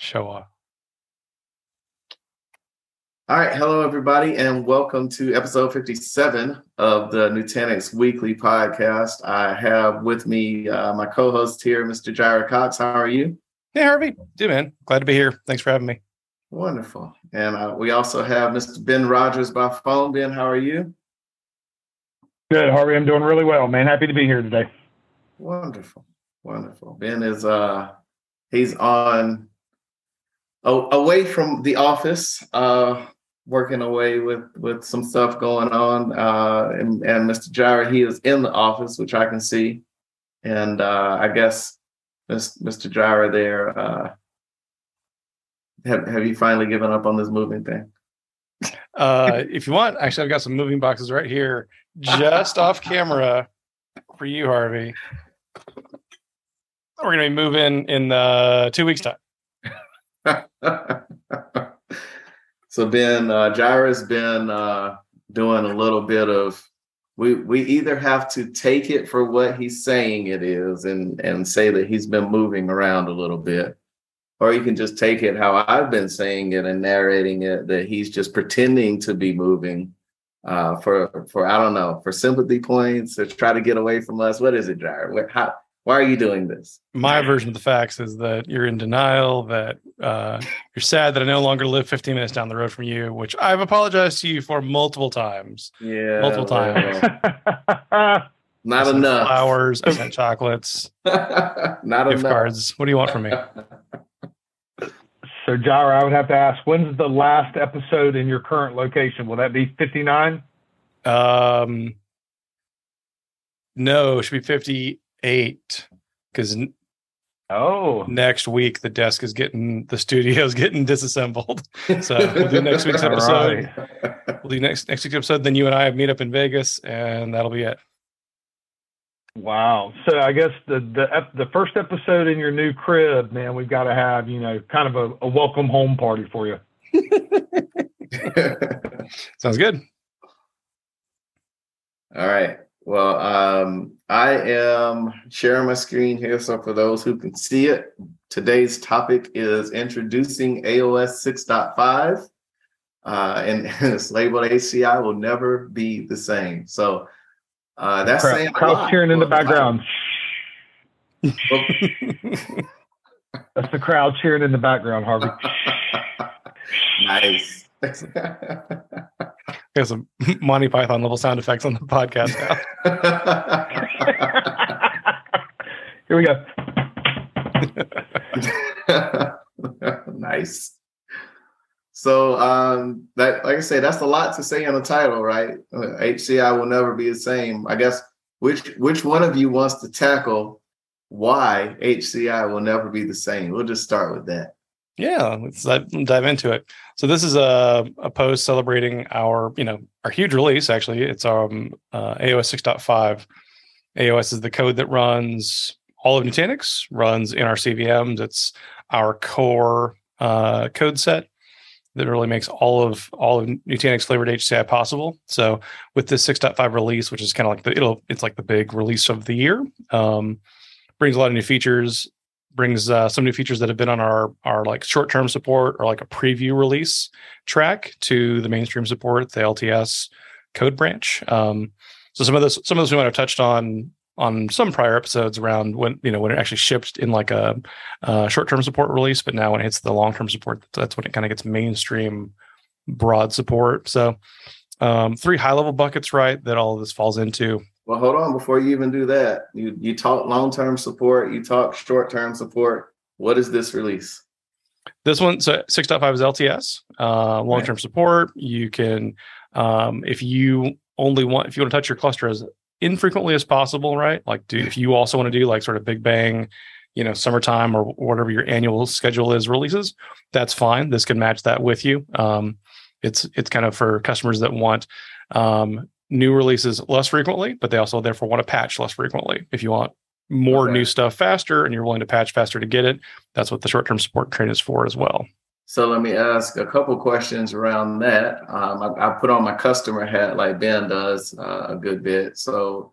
Show off. All right, hello everybody, and welcome to episode 57 of the Nutanix Weekly Podcast. I have with me uh, my co-host here, Mr. Jirah Cox. How are you? Hey, Harvey. Dude, man. Glad to be here. Thanks for having me. Wonderful. And uh, we also have Mr. Ben Rogers by phone. Ben, how are you? Good, Harvey. I'm doing really well, man. Happy to be here today. Wonderful. Wonderful. Ben is uh he's on away from the office, uh working away with with some stuff going on. Uh and, and Mr. Jirah, he is in the office, which I can see. And uh I guess Mr. Jirah there, uh have have you finally given up on this moving thing? Uh if you want, actually I've got some moving boxes right here, just off camera for you, Harvey. We're gonna be moving in uh, two weeks' time. so Ben, uh, Jirah's been uh, doing a little bit of. We we either have to take it for what he's saying it is, and and say that he's been moving around a little bit, or you can just take it how I've been saying it and narrating it that he's just pretending to be moving uh, for for I don't know for sympathy points to try to get away from us. What is it, Jirah? How why are you doing this? My version of the facts is that you're in denial, that uh, you're sad that I no longer live 15 minutes down the road from you, which I've apologized to you for multiple times. Yeah. Multiple times. Not I enough. Flowers, I sent chocolates, not enough. gift enough. cards. What do you want from me? So, Jirah, I would have to ask, when's the last episode in your current location? Will that be 59? Um, no, it should be 58 because oh, next week the desk is getting the studio's getting disassembled. So we'll do next week's episode. Right. We'll do next next week's episode. Then you and I have meet up in Vegas, and that'll be it. Wow. So I guess the the the first episode in your new crib, man, we've got to have you know kind of a, a welcome home party for you. Sounds good. All right. Well, um, I am sharing my screen here. So for those who can see it, today's topic is introducing AOS 6.5. Uh, and, and it's labeled HCI will never be the same. So uh, that's crowd, saying crowd cheering in the background. that's the crowd cheering in the background, Harvey. nice. Got some Monty Python level sound effects on the podcast now. Here we go. nice. So um, that, like I say, that's a lot to say in the title, right? Uh, HCI will never be the same. I guess which which one of you wants to tackle why HCI will never be the same? We'll just start with that. Yeah, let's dive into it. So this is a, a post celebrating our, you know, our huge release. Actually, it's um uh, AOS 6.5. AOS is the code that runs all of Nutanix, runs in our CVMs. It's our core uh, code set that really makes all of all of Nutanix flavored HCI possible. So with this 6.5 release, which is kind of like the it'll it's like the big release of the year, um, brings a lot of new features brings uh, some new features that have been on our our like short term support or like a preview release track to the mainstream support, the LTS code branch. Um, so some of this some of those we might have touched on on some prior episodes around when you know when it actually shipped in like a, a short term support release, but now when it hits the long term support, that's when it kind of gets mainstream broad support. So um, three high level buckets, right? That all of this falls into. Well, hold on before you even do that. You you talk long term support, you talk short term support. What is this release? This one, so 6.5 is LTS, uh, long term right. support. You can, um, if you only want, if you want to touch your cluster as infrequently as possible, right? Like, do if you also want to do like sort of big bang, you know, summertime or whatever your annual schedule is releases, that's fine. This can match that with you. Um, it's it's kind of for customers that want um, new releases less frequently, but they also therefore want to patch less frequently. If you want more okay. new stuff faster and you're willing to patch faster to get it, that's what the short term support train is for as well. So let me ask a couple questions around that. Um, I, I, put on my customer hat like Ben does uh, a good bit. So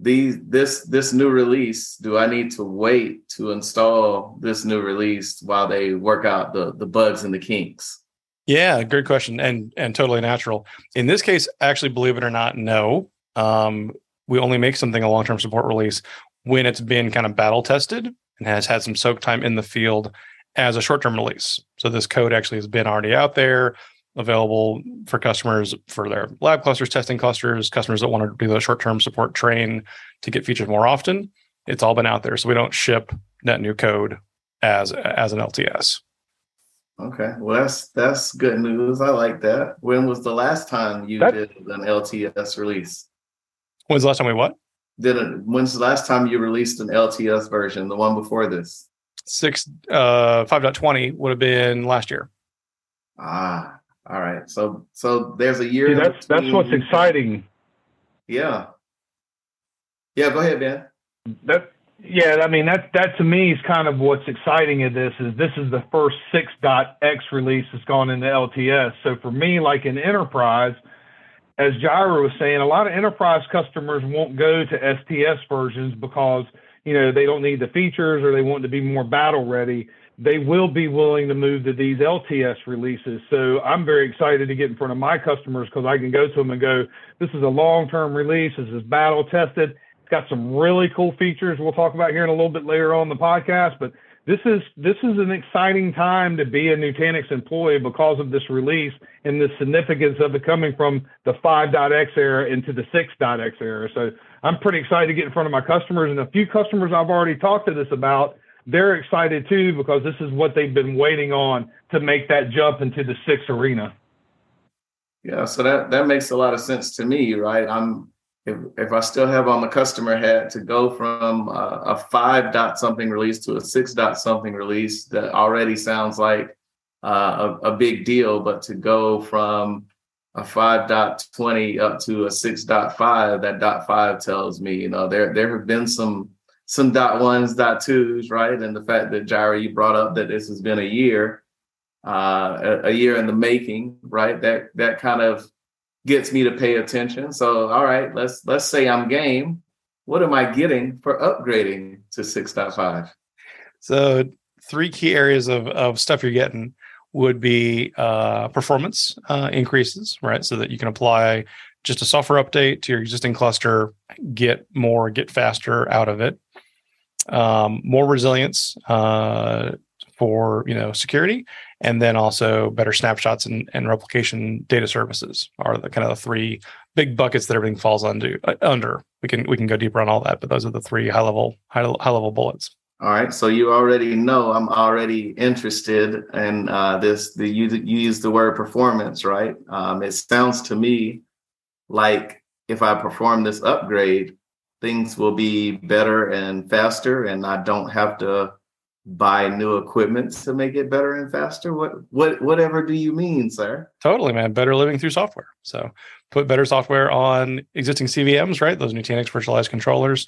these this this new release do i need to wait to install this new release while they work out the the bugs and the kinks yeah good question and and totally natural in this case actually believe it or not no um, we only make something a long-term support release when it's been kind of battle tested and has had some soak time in the field as a short-term release so this code actually has been already out there available for customers for their lab clusters, testing clusters, customers that want to do the short term support train to get featured more often. It's all been out there. So we don't ship net new code as as an LTS. Okay. Well that's that's good news. I like that. When was the last time you that, did an LTS release? When's the last time we what? Did it when's the last time you released an LTS version, the one before this? Six uh 5.20 would have been last year. Ah, all right. So so there's a year. See, that's between... that's what's exciting. Yeah. Yeah. Go ahead, Ben. That yeah. I mean that that to me is kind of what's exciting of this is this is the first six dot X release that's gone into LTS. So for me, like in enterprise, as Jirah was saying, a lot of enterprise customers won't go to STS versions because you know they don't need the features or they want to be more battle ready they will be willing to move to these LTS releases. So I'm very excited to get in front of my customers because I can go to them and go, this is a long-term release. This is battle tested. Got some really cool features we'll talk about here in a little bit later on the podcast. But this is this is an exciting time to be a Nutanix employee because of this release and the significance of it coming from the 5.x era into the 6.x era. So I'm pretty excited to get in front of my customers and a few customers I've already talked to this about they're excited too because this is what they've been waiting on to make that jump into the six arena. Yeah, so that that makes a lot of sense to me, right? I'm if if I still have on the customer hat to go from a, a five dot something release to a six dot something release, that already sounds like uh, a, a big deal. But to go from a five dot twenty up to a six dot five, that dot five tells me, you know, there there have been some some dot ones, dot twos, right? And the fact that Jirah, you brought up that this has been a year, uh, a, a, year in the making, right? That that kind of gets me to pay attention. So, all right, let's let's say I'm game. What am I getting for upgrading to 6.5? So, three key areas of of stuff you're getting would be uh, performance uh, increases, right? So that you can apply just a software update to your existing cluster, get more, get faster out of it um, more resilience uh, for you know security, and then also better snapshots and, and replication data services are the kind of the three big buckets that everything falls under. Uh, under we can we can go deeper on all that, but those are the three high level high, high level bullets. All right, so you already know I'm already interested in uh, this. The you, you use the word performance, right? Um, it sounds to me like if I perform this upgrade, things will be better and faster and I don't have to buy new equipment to make it better and faster? What what whatever do you mean sir? Totally man. Better living through software. So put better software on existing cvms right? Those nutanix virtualized controllers.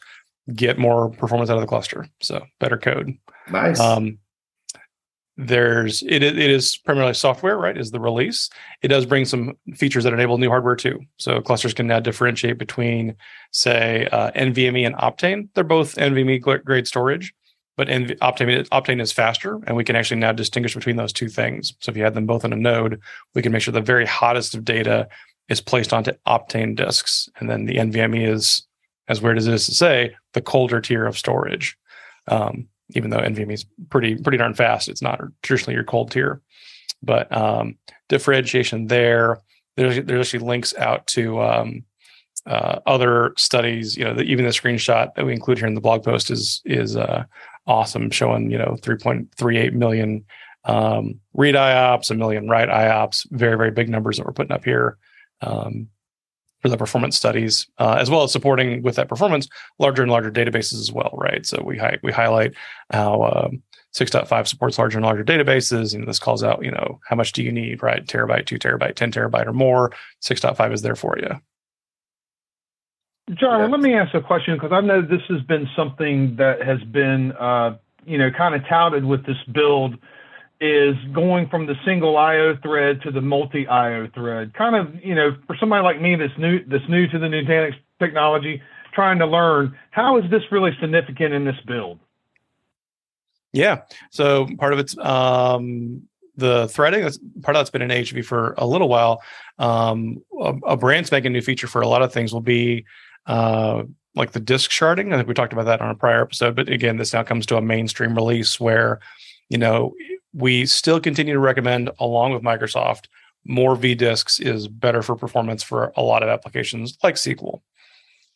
Get more performance out of the cluster. So better code. Nice. Um, there's it, it is primarily software right is the release. It does bring some features that enable new hardware too. So clusters can now differentiate between say uh, nvme and optane. They're both nvme grade storage but NV, optane, optane is faster and we can actually now distinguish between those two things so if you had them both in a node we can make sure the very hottest of data is placed onto optane disks and then the nvme is as weird as it is to say the colder tier of storage um, even though NVMe is pretty pretty darn fast. It's not traditionally your cold tier, but um, differentiation there. There's there's actually links out to um, uh, other studies. You know, the, even the screenshot that we include here in the blog post is is uh, awesome, showing you know 3.38 million um, read IOPS, a million write IOPS. Very very big numbers that we're putting up here. Um, for the performance studies, uh, as well as supporting with that performance larger and larger databases as well, right? So we hi- we highlight how um, 6.5 supports larger and larger databases, and this calls out, you know, how much do you need, right? Terabyte, two terabyte, 10 terabyte or more. 6.5 is there for you. John, yeah. let me ask a question because I know this has been something that has been, uh, you know, kind of touted with this build is going from the single IO thread to the multi IO thread. Kind of, you know, for somebody like me that's new that's new to the Nutanix technology, trying to learn how is this really significant in this build? Yeah. So part of it's um, the threading. That's part of that's been in AHV for a little while. Um, a, a brand spanking new feature for a lot of things will be uh, like the disk sharding. I think we talked about that on a prior episode, but again, this now comes to a mainstream release where, you know, we still continue to recommend, along with Microsoft, more vDisks is better for performance for a lot of applications like SQL.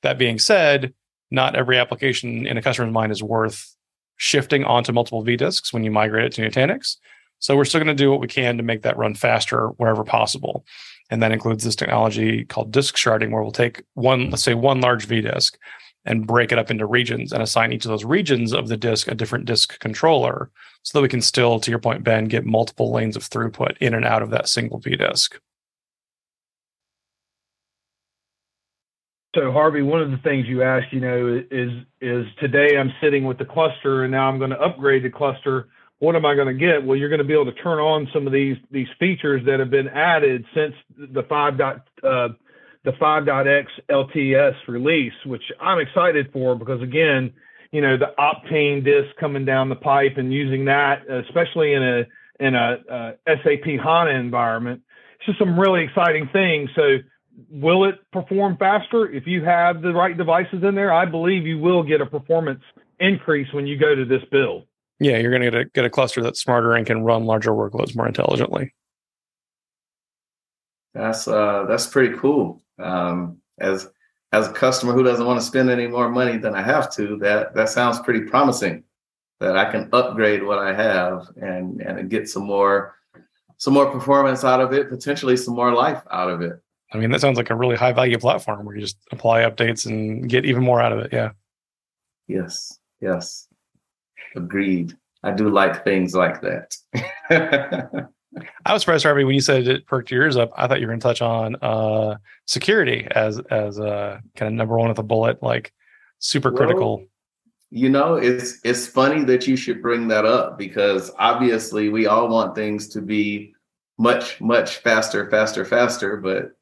That being said, not every application in a customer's mind is worth shifting onto multiple vDisks when you migrate it to Nutanix. So we're still going to do what we can to make that run faster wherever possible. And that includes this technology called disk sharding, where we'll take one, let's say one large V disk and break it up into regions and assign each of those regions of the disk a different disk controller so that we can still, to your point, Ben, get multiple lanes of throughput in and out of that single V disk. So Harvey, one of the things you asked, you know, is is today I'm sitting with the cluster and now I'm going to upgrade the cluster. What am I going to get? Well, you're going to be able to turn on some of these these features that have been added since the five dot uh, the 5.x LTS release, which I'm excited for because again, you know, the Optane disk coming down the pipe and using that, especially in a in a uh, SAP HANA environment, it's just some really exciting things. So will it perform faster if you have the right devices in there? I believe you will get a performance increase when you go to this build. Yeah, you're going to get a, get a cluster that's smarter and can run larger workloads more intelligently. That's uh, that's pretty cool. Um, as as a customer who doesn't want to spend any more money than I have to, that that sounds pretty promising. That I can upgrade what I have and and get some more some more performance out of it, potentially some more life out of it. I mean, that sounds like a really high value platform where you just apply updates and get even more out of it. Yeah. Yes. Yes. Agreed. I do like things like that. I was surprised, Harvey, when you said it perked your ears up. I thought you were going to touch on uh, security as as a kind of number one with a bullet, like super well, critical. You know, it's it's funny that you should bring that up because obviously we all want things to be much much faster, faster, faster, but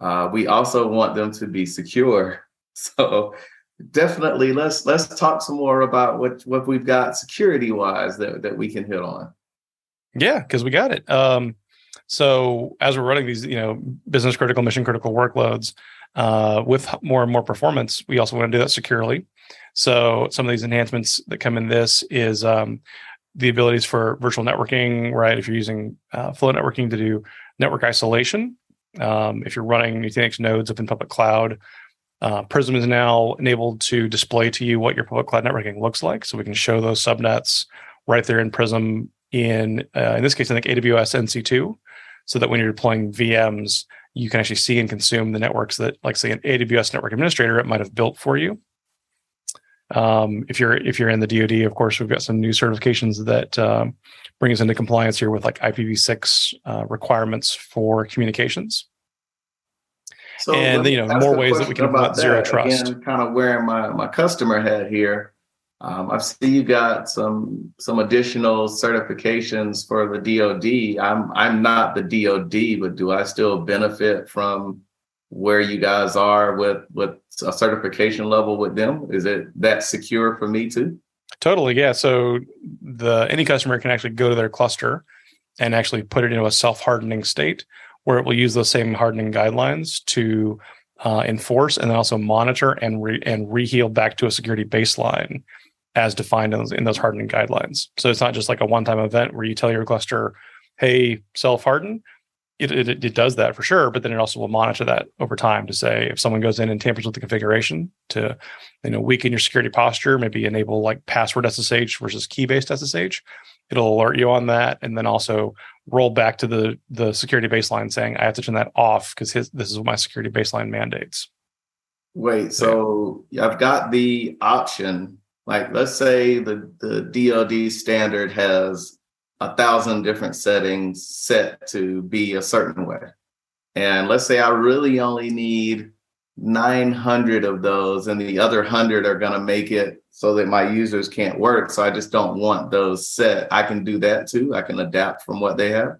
uh, we also want them to be secure. So definitely let's let's talk some more about what what we've got security wise that, that we can hit on. Yeah, because we got it. Um, so as we're running these, you know, business critical, mission critical workloads uh, with more and more performance, we also want to do that securely. So some of these enhancements that come in this is um, the abilities for virtual networking, right? If you're using uh, flow networking to do network isolation, um, if you're running Nutanix nodes up in public cloud, uh, Prism is now enabled to display to you what your public cloud networking looks like. So we can show those subnets right there in Prism. In uh, in this case, I think AWS NC2, so that when you're deploying VMs, you can actually see and consume the networks that, like say, an AWS network administrator it might have built for you. Um, if you're if you're in the DoD, of course, we've got some new certifications that um, bring us into compliance here with like IPv6 uh, requirements for communications. So and you know more ways that we can about zero trust. Again, kind of wearing my my customer hat here. Um, I see you got some some additional certifications for the DoD. I'm I'm not the DoD, but do I still benefit from where you guys are with with a certification level with them? Is it that secure for me too? Totally, yeah. So the any customer can actually go to their cluster and actually put it into a self-hardening state where it will use those same hardening guidelines to uh, enforce and then also monitor and re- and reheal back to a security baseline as defined in those, in those hardening guidelines. So it's not just like a one-time event where you tell your cluster, "Hey, self-harden." it, it, it does that for sure, but then it also will monitor that over time to say if someone goes in and tampers with the configuration to, you know, weaken your security posture, maybe enable like password SSH versus key based SSH. It'll alert you on that, and then also roll back to the the security baseline saying I have to turn that off because this is what my security baseline mandates. Wait, so yeah. I've got the option. Like, let's say the the DoD standard has a thousand different settings set to be a certain way. And let's say I really only need 900 of those, and the other 100 are going to make it so that my users can't work. So I just don't want those set. I can do that too. I can adapt from what they have.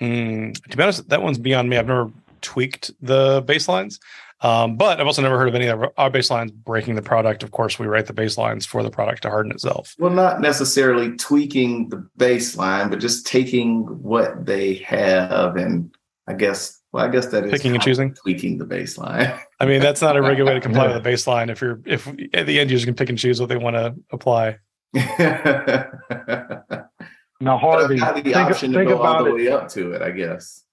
Mm, to be honest, that one's beyond me. I've never tweaked the baselines. Um, but I've also never heard of any of our baselines breaking the product. Of course, we write the baselines for the product to harden itself. Well, not necessarily tweaking the baseline, but just taking what they have and I guess well, I guess that is picking and choosing, tweaking the baseline. I mean, that's not a regular way to comply with the baseline. If you're if at the end user can pick and choose what they want to apply. now, Harvey, got the think, option think to go all the it. way up to it, I guess.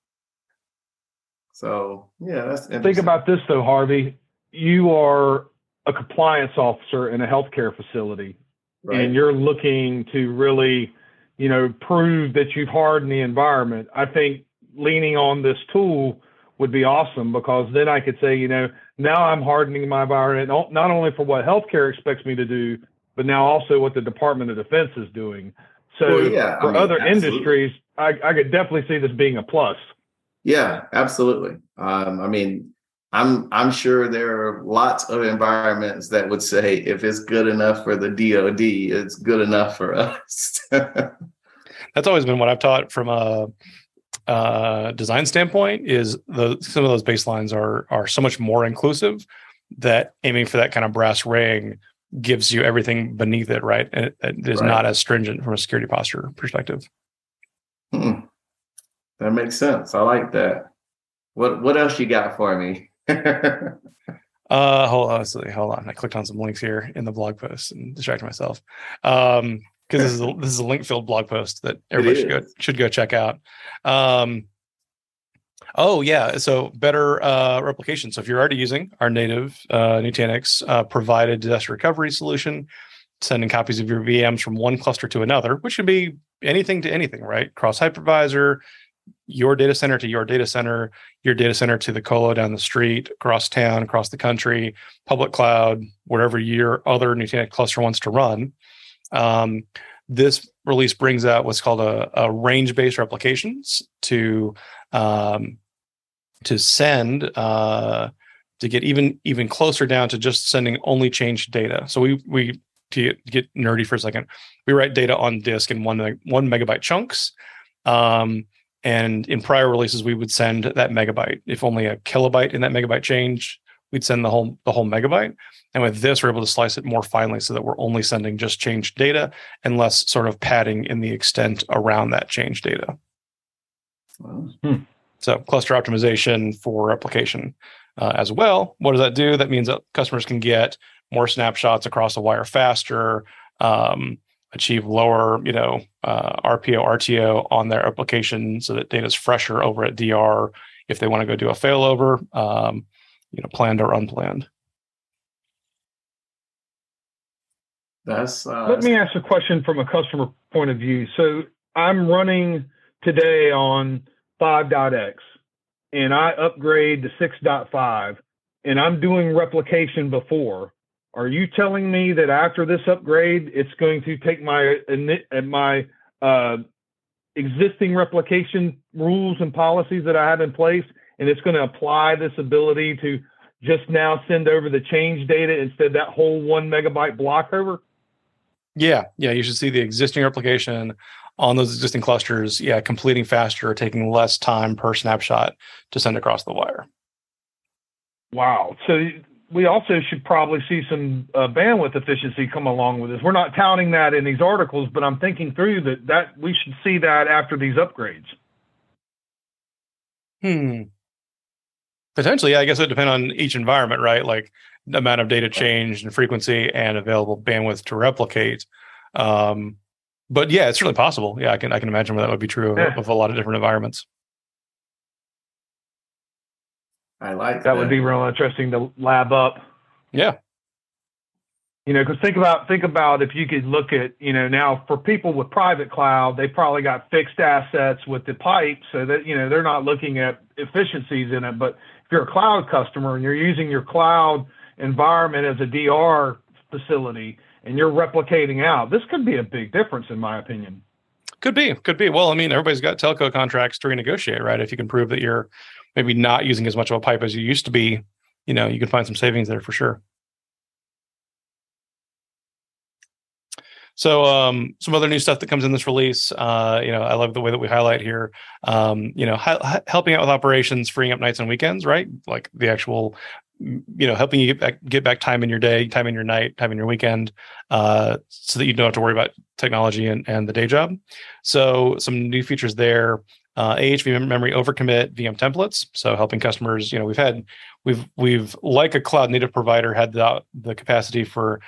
So yeah, that's think about this though, Harvey. You are a compliance officer in a healthcare facility, right. and you're looking to really, you know, prove that you've hardened the environment. I think leaning on this tool would be awesome because then I could say, you know, now I'm hardening my environment not only for what healthcare expects me to do, but now also what the Department of Defense is doing. So well, yeah, for I mean, other absolutely. industries, I, I could definitely see this being a plus. Yeah, absolutely. Um, I mean, I'm I'm sure there are lots of environments that would say if it's good enough for the DoD, it's good enough for us. That's always been what I've taught from a uh, design standpoint. Is the some of those baselines are are so much more inclusive that aiming for that kind of brass ring gives you everything beneath it, right? And it, it is Right. not as stringent from a security posture perspective. Hmm. That makes sense. I like that. What what else you got for me? Uh, hold on, hold on. I clicked on some links here in the blog post and distracted myself. Um, because this is a, this is a link filled blog post that everybody should go should go check out. Um, oh yeah, so better uh, replication. So if you're already using our native uh, Nutanix uh, provided disaster recovery solution, sending copies of your VMs from one cluster to another, which could be anything to anything, right? Cross hypervisor, your data center to your data center, your data center to the colo down the street, across town, across the country, public cloud, wherever your other Nutanix cluster wants to run. Um, this release brings out what's called a, a range-based replications to um, to send uh, to get even even closer down to just sending only changed data. So we we to get, nerdy for a second, we write data on disk in one one megabyte chunks. Um, and in prior releases, we would send that megabyte. If only a kilobyte in that megabyte changed, we'd send the whole the whole megabyte. And with this, we're able to slice it more finely so that we're only sending just changed data and less sort of padding in the extent around that changed data. Well, So cluster optimization for replication uh, as well. What does that do? That means that customers can get more snapshots across the wire faster, um, achieve lower, you know, uh, RPO, RTO on their application so that data is fresher over at DR if they want to go do a failover, um, you know, planned or unplanned. that's uh, Let me ask a question from a customer point of view. So I'm running today on 5.x and I upgrade to 6.5 and I'm doing replication before. Are you telling me that after this upgrade, it's going to take my uh, my uh, existing replication rules and policies that I have in place, and it's going to apply this ability to just now send over the change data instead of that whole one megabyte block over? Yeah, yeah, you should see the existing replication on those existing clusters. Yeah, completing faster, taking less time per snapshot to send across the wire. Wow. So we also should probably see some uh, bandwidth efficiency come along with this. We're not touting that in these articles, but I'm thinking through that that we should see that after these upgrades. Hmm. Potentially, yeah, I guess it would depend on each environment, right? Like the amount of data change and frequency and available bandwidth to replicate. Um, but yeah, it's certainly possible. Yeah, I can I can imagine where that would be true of, Yeah. of a lot of different environments. I like That would be real interesting to lab up. Yeah. You know, because think about think about if you could look at you know now for people with private cloud, they probably got fixed assets with the pipe, so that you know they're not looking at efficiencies in it. But if you're a cloud customer and you're using your cloud environment as a DR facility and you're replicating out, this could be a big difference in my opinion. Could be, could be. Well, I mean, everybody's got telco contracts to renegotiate, right? If you can prove that you're maybe not using as much of a pipe as you used to be, you know, you can find some savings there for sure. So, um, some other new stuff that comes in this release. Uh, you know, I love the way that we highlight here. Um, you know, hi- helping out with operations, freeing up nights and weekends, right? Like the actual you know helping you get back get back time in your day time in your night time in your weekend uh, so that you don't have to worry about technology and, and the day job so some new features there uh, ahv memory overcommit vm templates so helping customers you know we've had we've we've like a cloud native provider had the the capacity for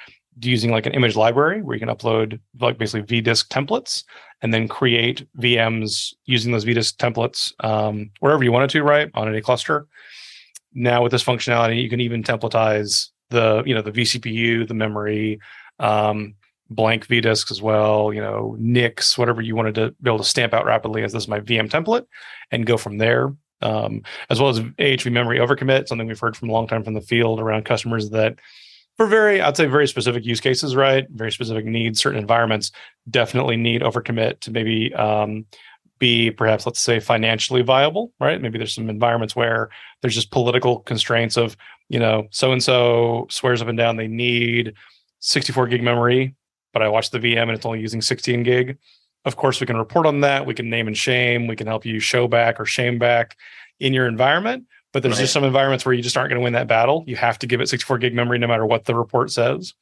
using like an image library where you can upload like basically vdisk templates and then create vms using those vdisk templates um, wherever you wanted to right on any cluster now with this functionality, you can even templatize the you know the vCPU, the memory, um, blank vdisks as well. You know NICs, whatever you wanted to be able to stamp out rapidly as this is my VM template, and go from there. Um, as well as AHV memory overcommit, something we've heard from a long time from the field around customers that for very, I'd say very specific use cases, right? Very specific needs, certain environments definitely need overcommit to maybe um, be perhaps let's say financially viable right? Maybe there's some environments where there's just political constraints of you know so and so swears up and down they need 64 gig memory but i watch the vm and it's only using 16 gig. Of course we can report on that. We can name and shame. We can help you show back or shame back in your environment but there's right. just some environments where you just aren't going to win that battle you have to give it 64 gig memory no matter what the report says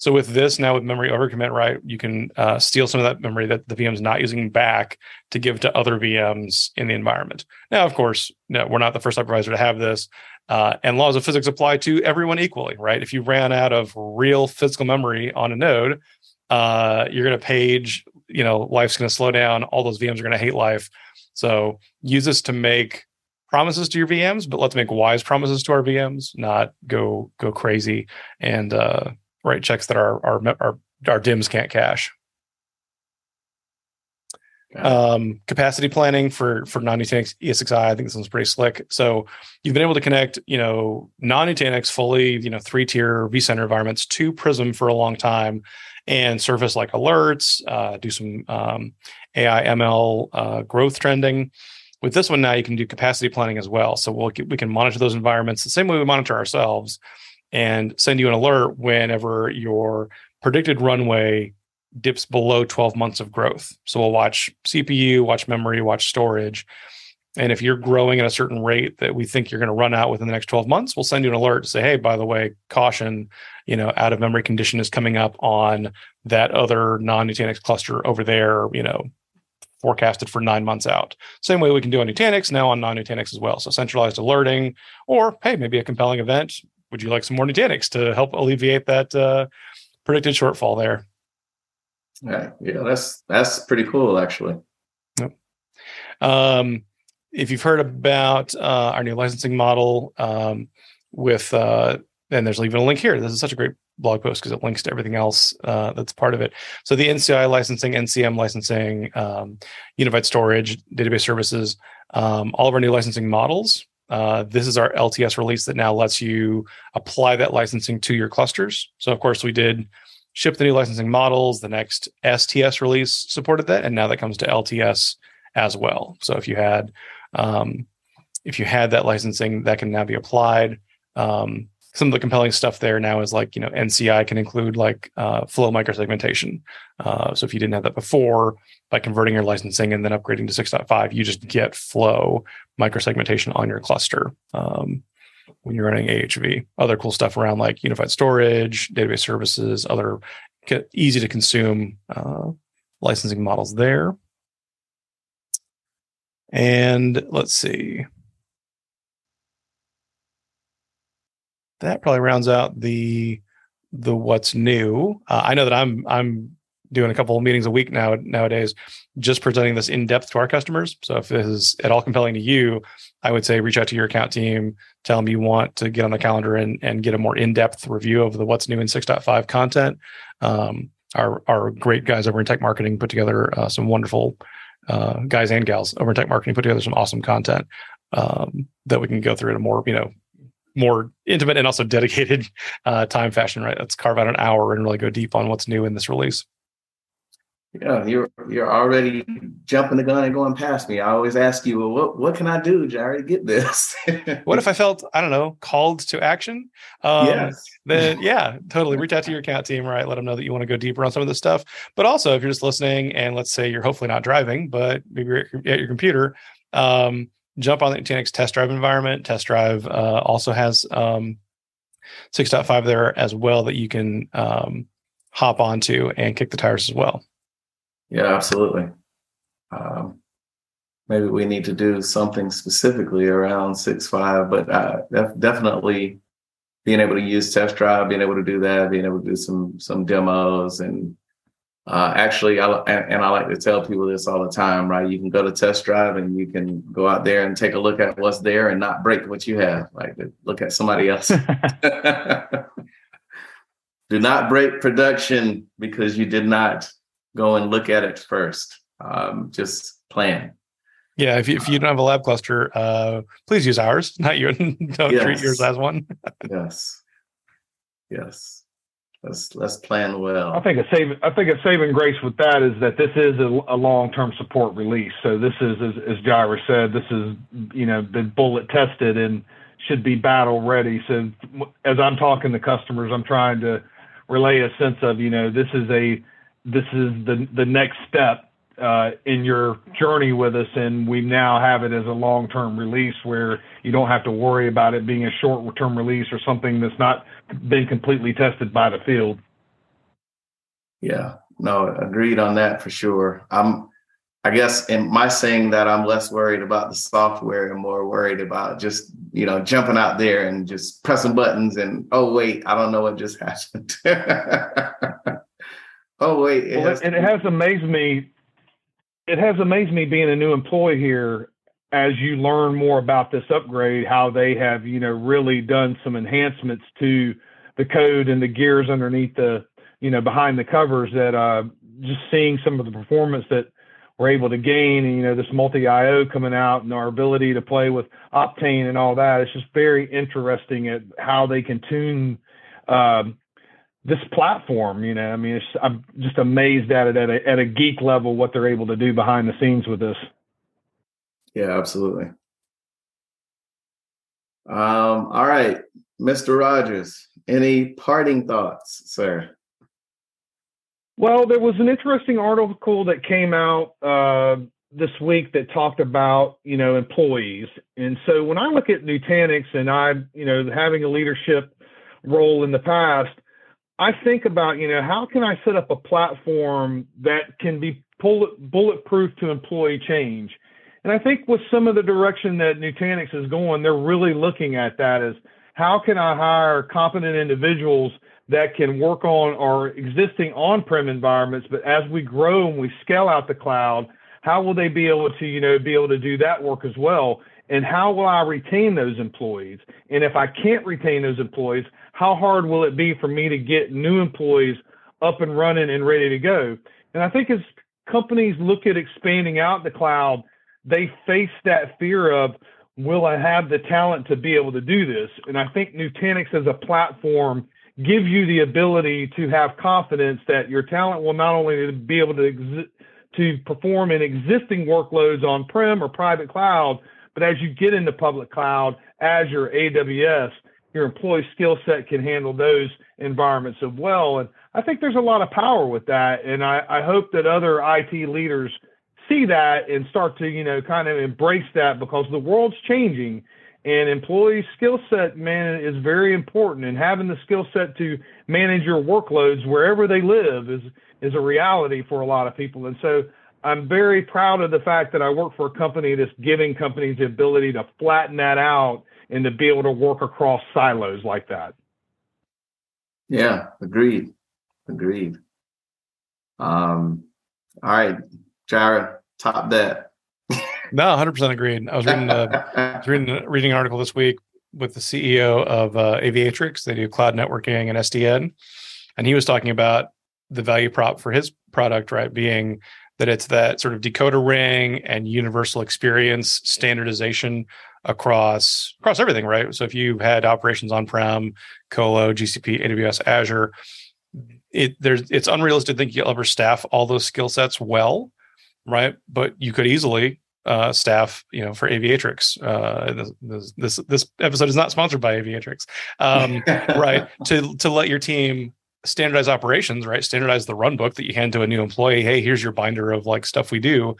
so with this now with memory overcommit, right, you can uh, steal some of that memory that the VM is not using back to give to other VMs in the environment. Now, of course, no, we're not the first hypervisor to have this, uh, and laws of physics apply to everyone equally, right? If you ran out of real physical memory on a node, uh, you're going to page. You know, life's going to slow down. All those VMs are going to hate life. So use this to make promises to your VMs, but let's make wise promises to our VMs, not go go crazy and uh, write checks that our our our, our DIMMs can't cache. Um, capacity planning for for non-Nutanix ESXi, I think this one's pretty slick. So you've been able to connect, you know, non-Nutanix fully, you know, three-tier vCenter environments to Prism for a long time, and surface like alerts, uh, do some um, AI ML uh, growth trending. With this one now, you can do capacity planning as well. So we'll we can monitor those environments the same way we monitor ourselves and send you an alert whenever your predicted runway dips below 12 months of growth. So we'll watch CPU, watch memory, watch storage. And if you're growing at a certain rate that we think you're going to run out within the next 12 months, we'll send you an alert to say, hey, by the way, caution, you know, out of memory condition is coming up on that other non-Nutanix cluster over there, you know, forecasted for nine months out. Same way we can do on Nutanix, now on non-Nutanix as well. So centralized alerting, or hey, maybe a compelling event would you like some more Nutanix to help alleviate that uh, predicted shortfall there? Yeah, yeah, that's that's pretty cool, actually. Yep. Um, if you've heard about uh, our new licensing model um, with, uh, and there's even a link here. This is such a great blog post because it links to everything else uh, that's part of it. So the NCI licensing, NCM licensing, um, unified storage, database services, um, all of our new licensing models uh, this is our LTS release that now lets you apply that licensing to your clusters. So, of course, we did ship the new licensing models. The next STS release supported that, and now that comes to LTS as well. So, if you had um, if you had that licensing, that can now be applied. Um, some of the compelling stuff there now is like you know NCI can include like uh, flow microsegmentation. Uh, so if you didn't have that before, by converting your licensing and then upgrading to 6.5, you just get flow microsegmentation on your cluster um, when you're running AHV. Other cool stuff around like unified storage, database services, other easy to consume uh, licensing models there. And let's see. That probably rounds out the the what's new. Uh, I know that I'm I'm doing a couple of meetings a week now nowadays, just presenting this in depth to our customers. So if this is at all compelling to you, I would say reach out to your account team, tell them you want to get on the calendar and and get a more in depth review of the what's new in 6.5 content. Um, our our great guys over in tech marketing put together uh, some wonderful uh, guys and gals over in tech marketing put together some awesome content um, that we can go through in a more you know more intimate and also dedicated uh, time fashion, right? Let's carve out an hour and really go deep on what's new in this release. Yeah, you're you're already jumping the gun and going past me. I always ask you, well, what what can I do, Jirah, to get this? what if I felt I don't know called to action? Um, yes. Then yeah, totally. Reach out to your account team, right? Let them know that you want to go deeper on some of this stuff. But also, if you're just listening, and let's say you're hopefully not driving, but maybe you're at your computer, um, jump on the Nutanix test drive environment. Test drive uh, also has um, 6.5 there as well that you can um, hop onto and kick the tires as well. Yeah, absolutely. Um, maybe we need to do something specifically around 6.5, but uh, def- definitely being able to use test drive, being able to do that, being able to do some some demos and uh, actually, I, and I like to tell people this all the time, right? You can go to test drive and you can go out there and take a look at what's there and not break what you have. Like look at somebody else. Do not break production because you did not go and look at it first. Um, just plan. Yeah, if you, if you don't have a lab cluster, uh, please use ours. Not you. don't yes. treat yours as one. yes. Yes let's let's plan well. I think a save I think a saving grace with that is that this is a, a long term support release. So this is as, as said, this is you know been bullet tested and should be battle ready. So as I'm talking to customers, I'm trying to relay a sense of you know this is a this is the the next step uh, in your journey with us, and we now have it as a long-term release where you don't have to worry about it being a short-term release or something that's not been completely tested by the field. Yeah, no, agreed on that for sure. I'm, I guess, in my saying that I'm less worried about the software and more worried about just you know jumping out there and just pressing buttons and oh wait, I don't know what just happened. oh wait, it well, has and it has amazed me it has amazed me being a new employee here as you learn more about this upgrade, how they have, you know, really done some enhancements to the code and the gears underneath the, you know, behind the covers that uh, just seeing some of the performance that we're able to gain and, you know, this multi IO coming out and our ability to play with Optane and all that. It's just very interesting at how they can tune um, this platform. You know, I mean, I'm just amazed at it at a, at a geek level what they're able to do behind the scenes with this. Yeah, absolutely. Um, all right, Mr. Rogers, any parting thoughts, sir? Well, there was an interesting article that came out uh, this week that talked about you know employees, and so when I look at Nutanix and I you know having a leadership role in the past, I think about, you know, how can I set up a platform that can be bullet, bulletproof to employee change? And I think with some of the direction that Nutanix is going, they're really looking at that as how can I hire competent individuals that can work on our existing on-prem environments, but as we grow and we scale out the cloud, how will they be able to, you know, be able to do that work as well? And how will I retain those employees? And if I can't retain those employees, how hard will it be for me to get new employees up and running and ready to go? And I think as companies look at expanding out the cloud, they face that fear of, will I have the talent to be able to do this? And I think Nutanix as a platform gives you the ability to have confidence that your talent will not only be able to exi- to perform in existing workloads on prem or private cloud, but as you get into public cloud, Azure, AWS, your employee skill set can handle those environments as well. And I think there's a lot of power with that. And I, I hope that other IT leaders see that and start to, you know, kind of embrace that because the world's changing and employee skill set, man, is very important. And having the skill set to manage your workloads wherever they live is, is a reality for a lot of people. And so I'm very proud of the fact that I work for a company that's giving companies the ability to flatten that out and to be able to work across silos like that. Yeah, agreed. Agreed. Um, all right, Jirah, top that. no, 100% agreed. I was reading, uh, I was reading, reading an article this week with the CEO of uh, Aviatrix. They do cloud networking and SDN. And he was talking about the value prop for his product, right? Being that it's that sort of decoder ring and universal experience standardization across across everything, right? So if you had operations on-prem, Colo, GCP, AWS, Azure, it there's it's unrealistic to think you'll ever staff all those skill sets well, right? But you could easily uh, staff, you know, for Aviatrix. Uh, this, this this episode is not sponsored by Aviatrix, um, right? To to let your team standardize operations, right? Standardize the run book that you hand to a new employee. Hey, here's your binder of like stuff we do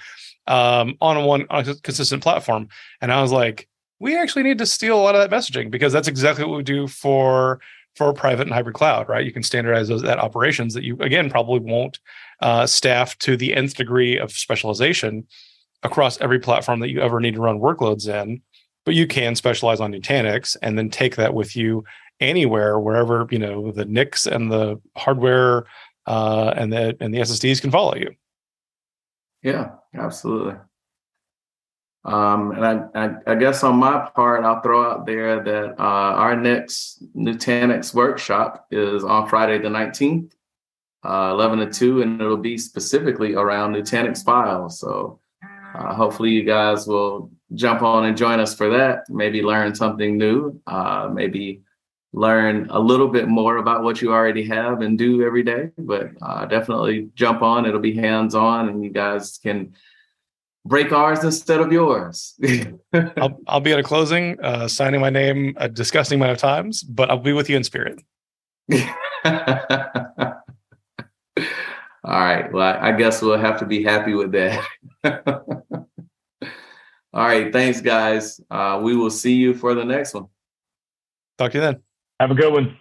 um, on one on a consistent platform. And I was like, we actually need to steal a lot of that messaging because that's exactly what we do for for private and hybrid cloud, right? You can standardize those that operations that you again probably won't uh, staff to the nth degree of specialization across every platform that you ever need to run workloads in, but you can specialize on Nutanix and then take that with you anywhere, wherever you know the NICs and the hardware uh, and the and the SSDs can follow you. Yeah, absolutely. Um, and I, I, I, guess on my part, I'll throw out there that uh, our next Nutanix workshop is on Friday the 19th, uh, 11 to 2, and it'll be specifically around Nutanix files. So uh, hopefully you guys will jump on and join us for that. Maybe learn something new. Uh, maybe learn a little bit more about what you already have and do every day. But uh, definitely jump on. It'll be hands on, and you guys can break ours instead of yours. I'll, I'll be at a closing, uh, signing my name a disgusting amount of times, but I'll be with you in spirit. All right. Well, I guess we'll have to be happy with that. All right. Thanks, guys. Uh, we will see you for the next one. Talk to you then. Have a good one.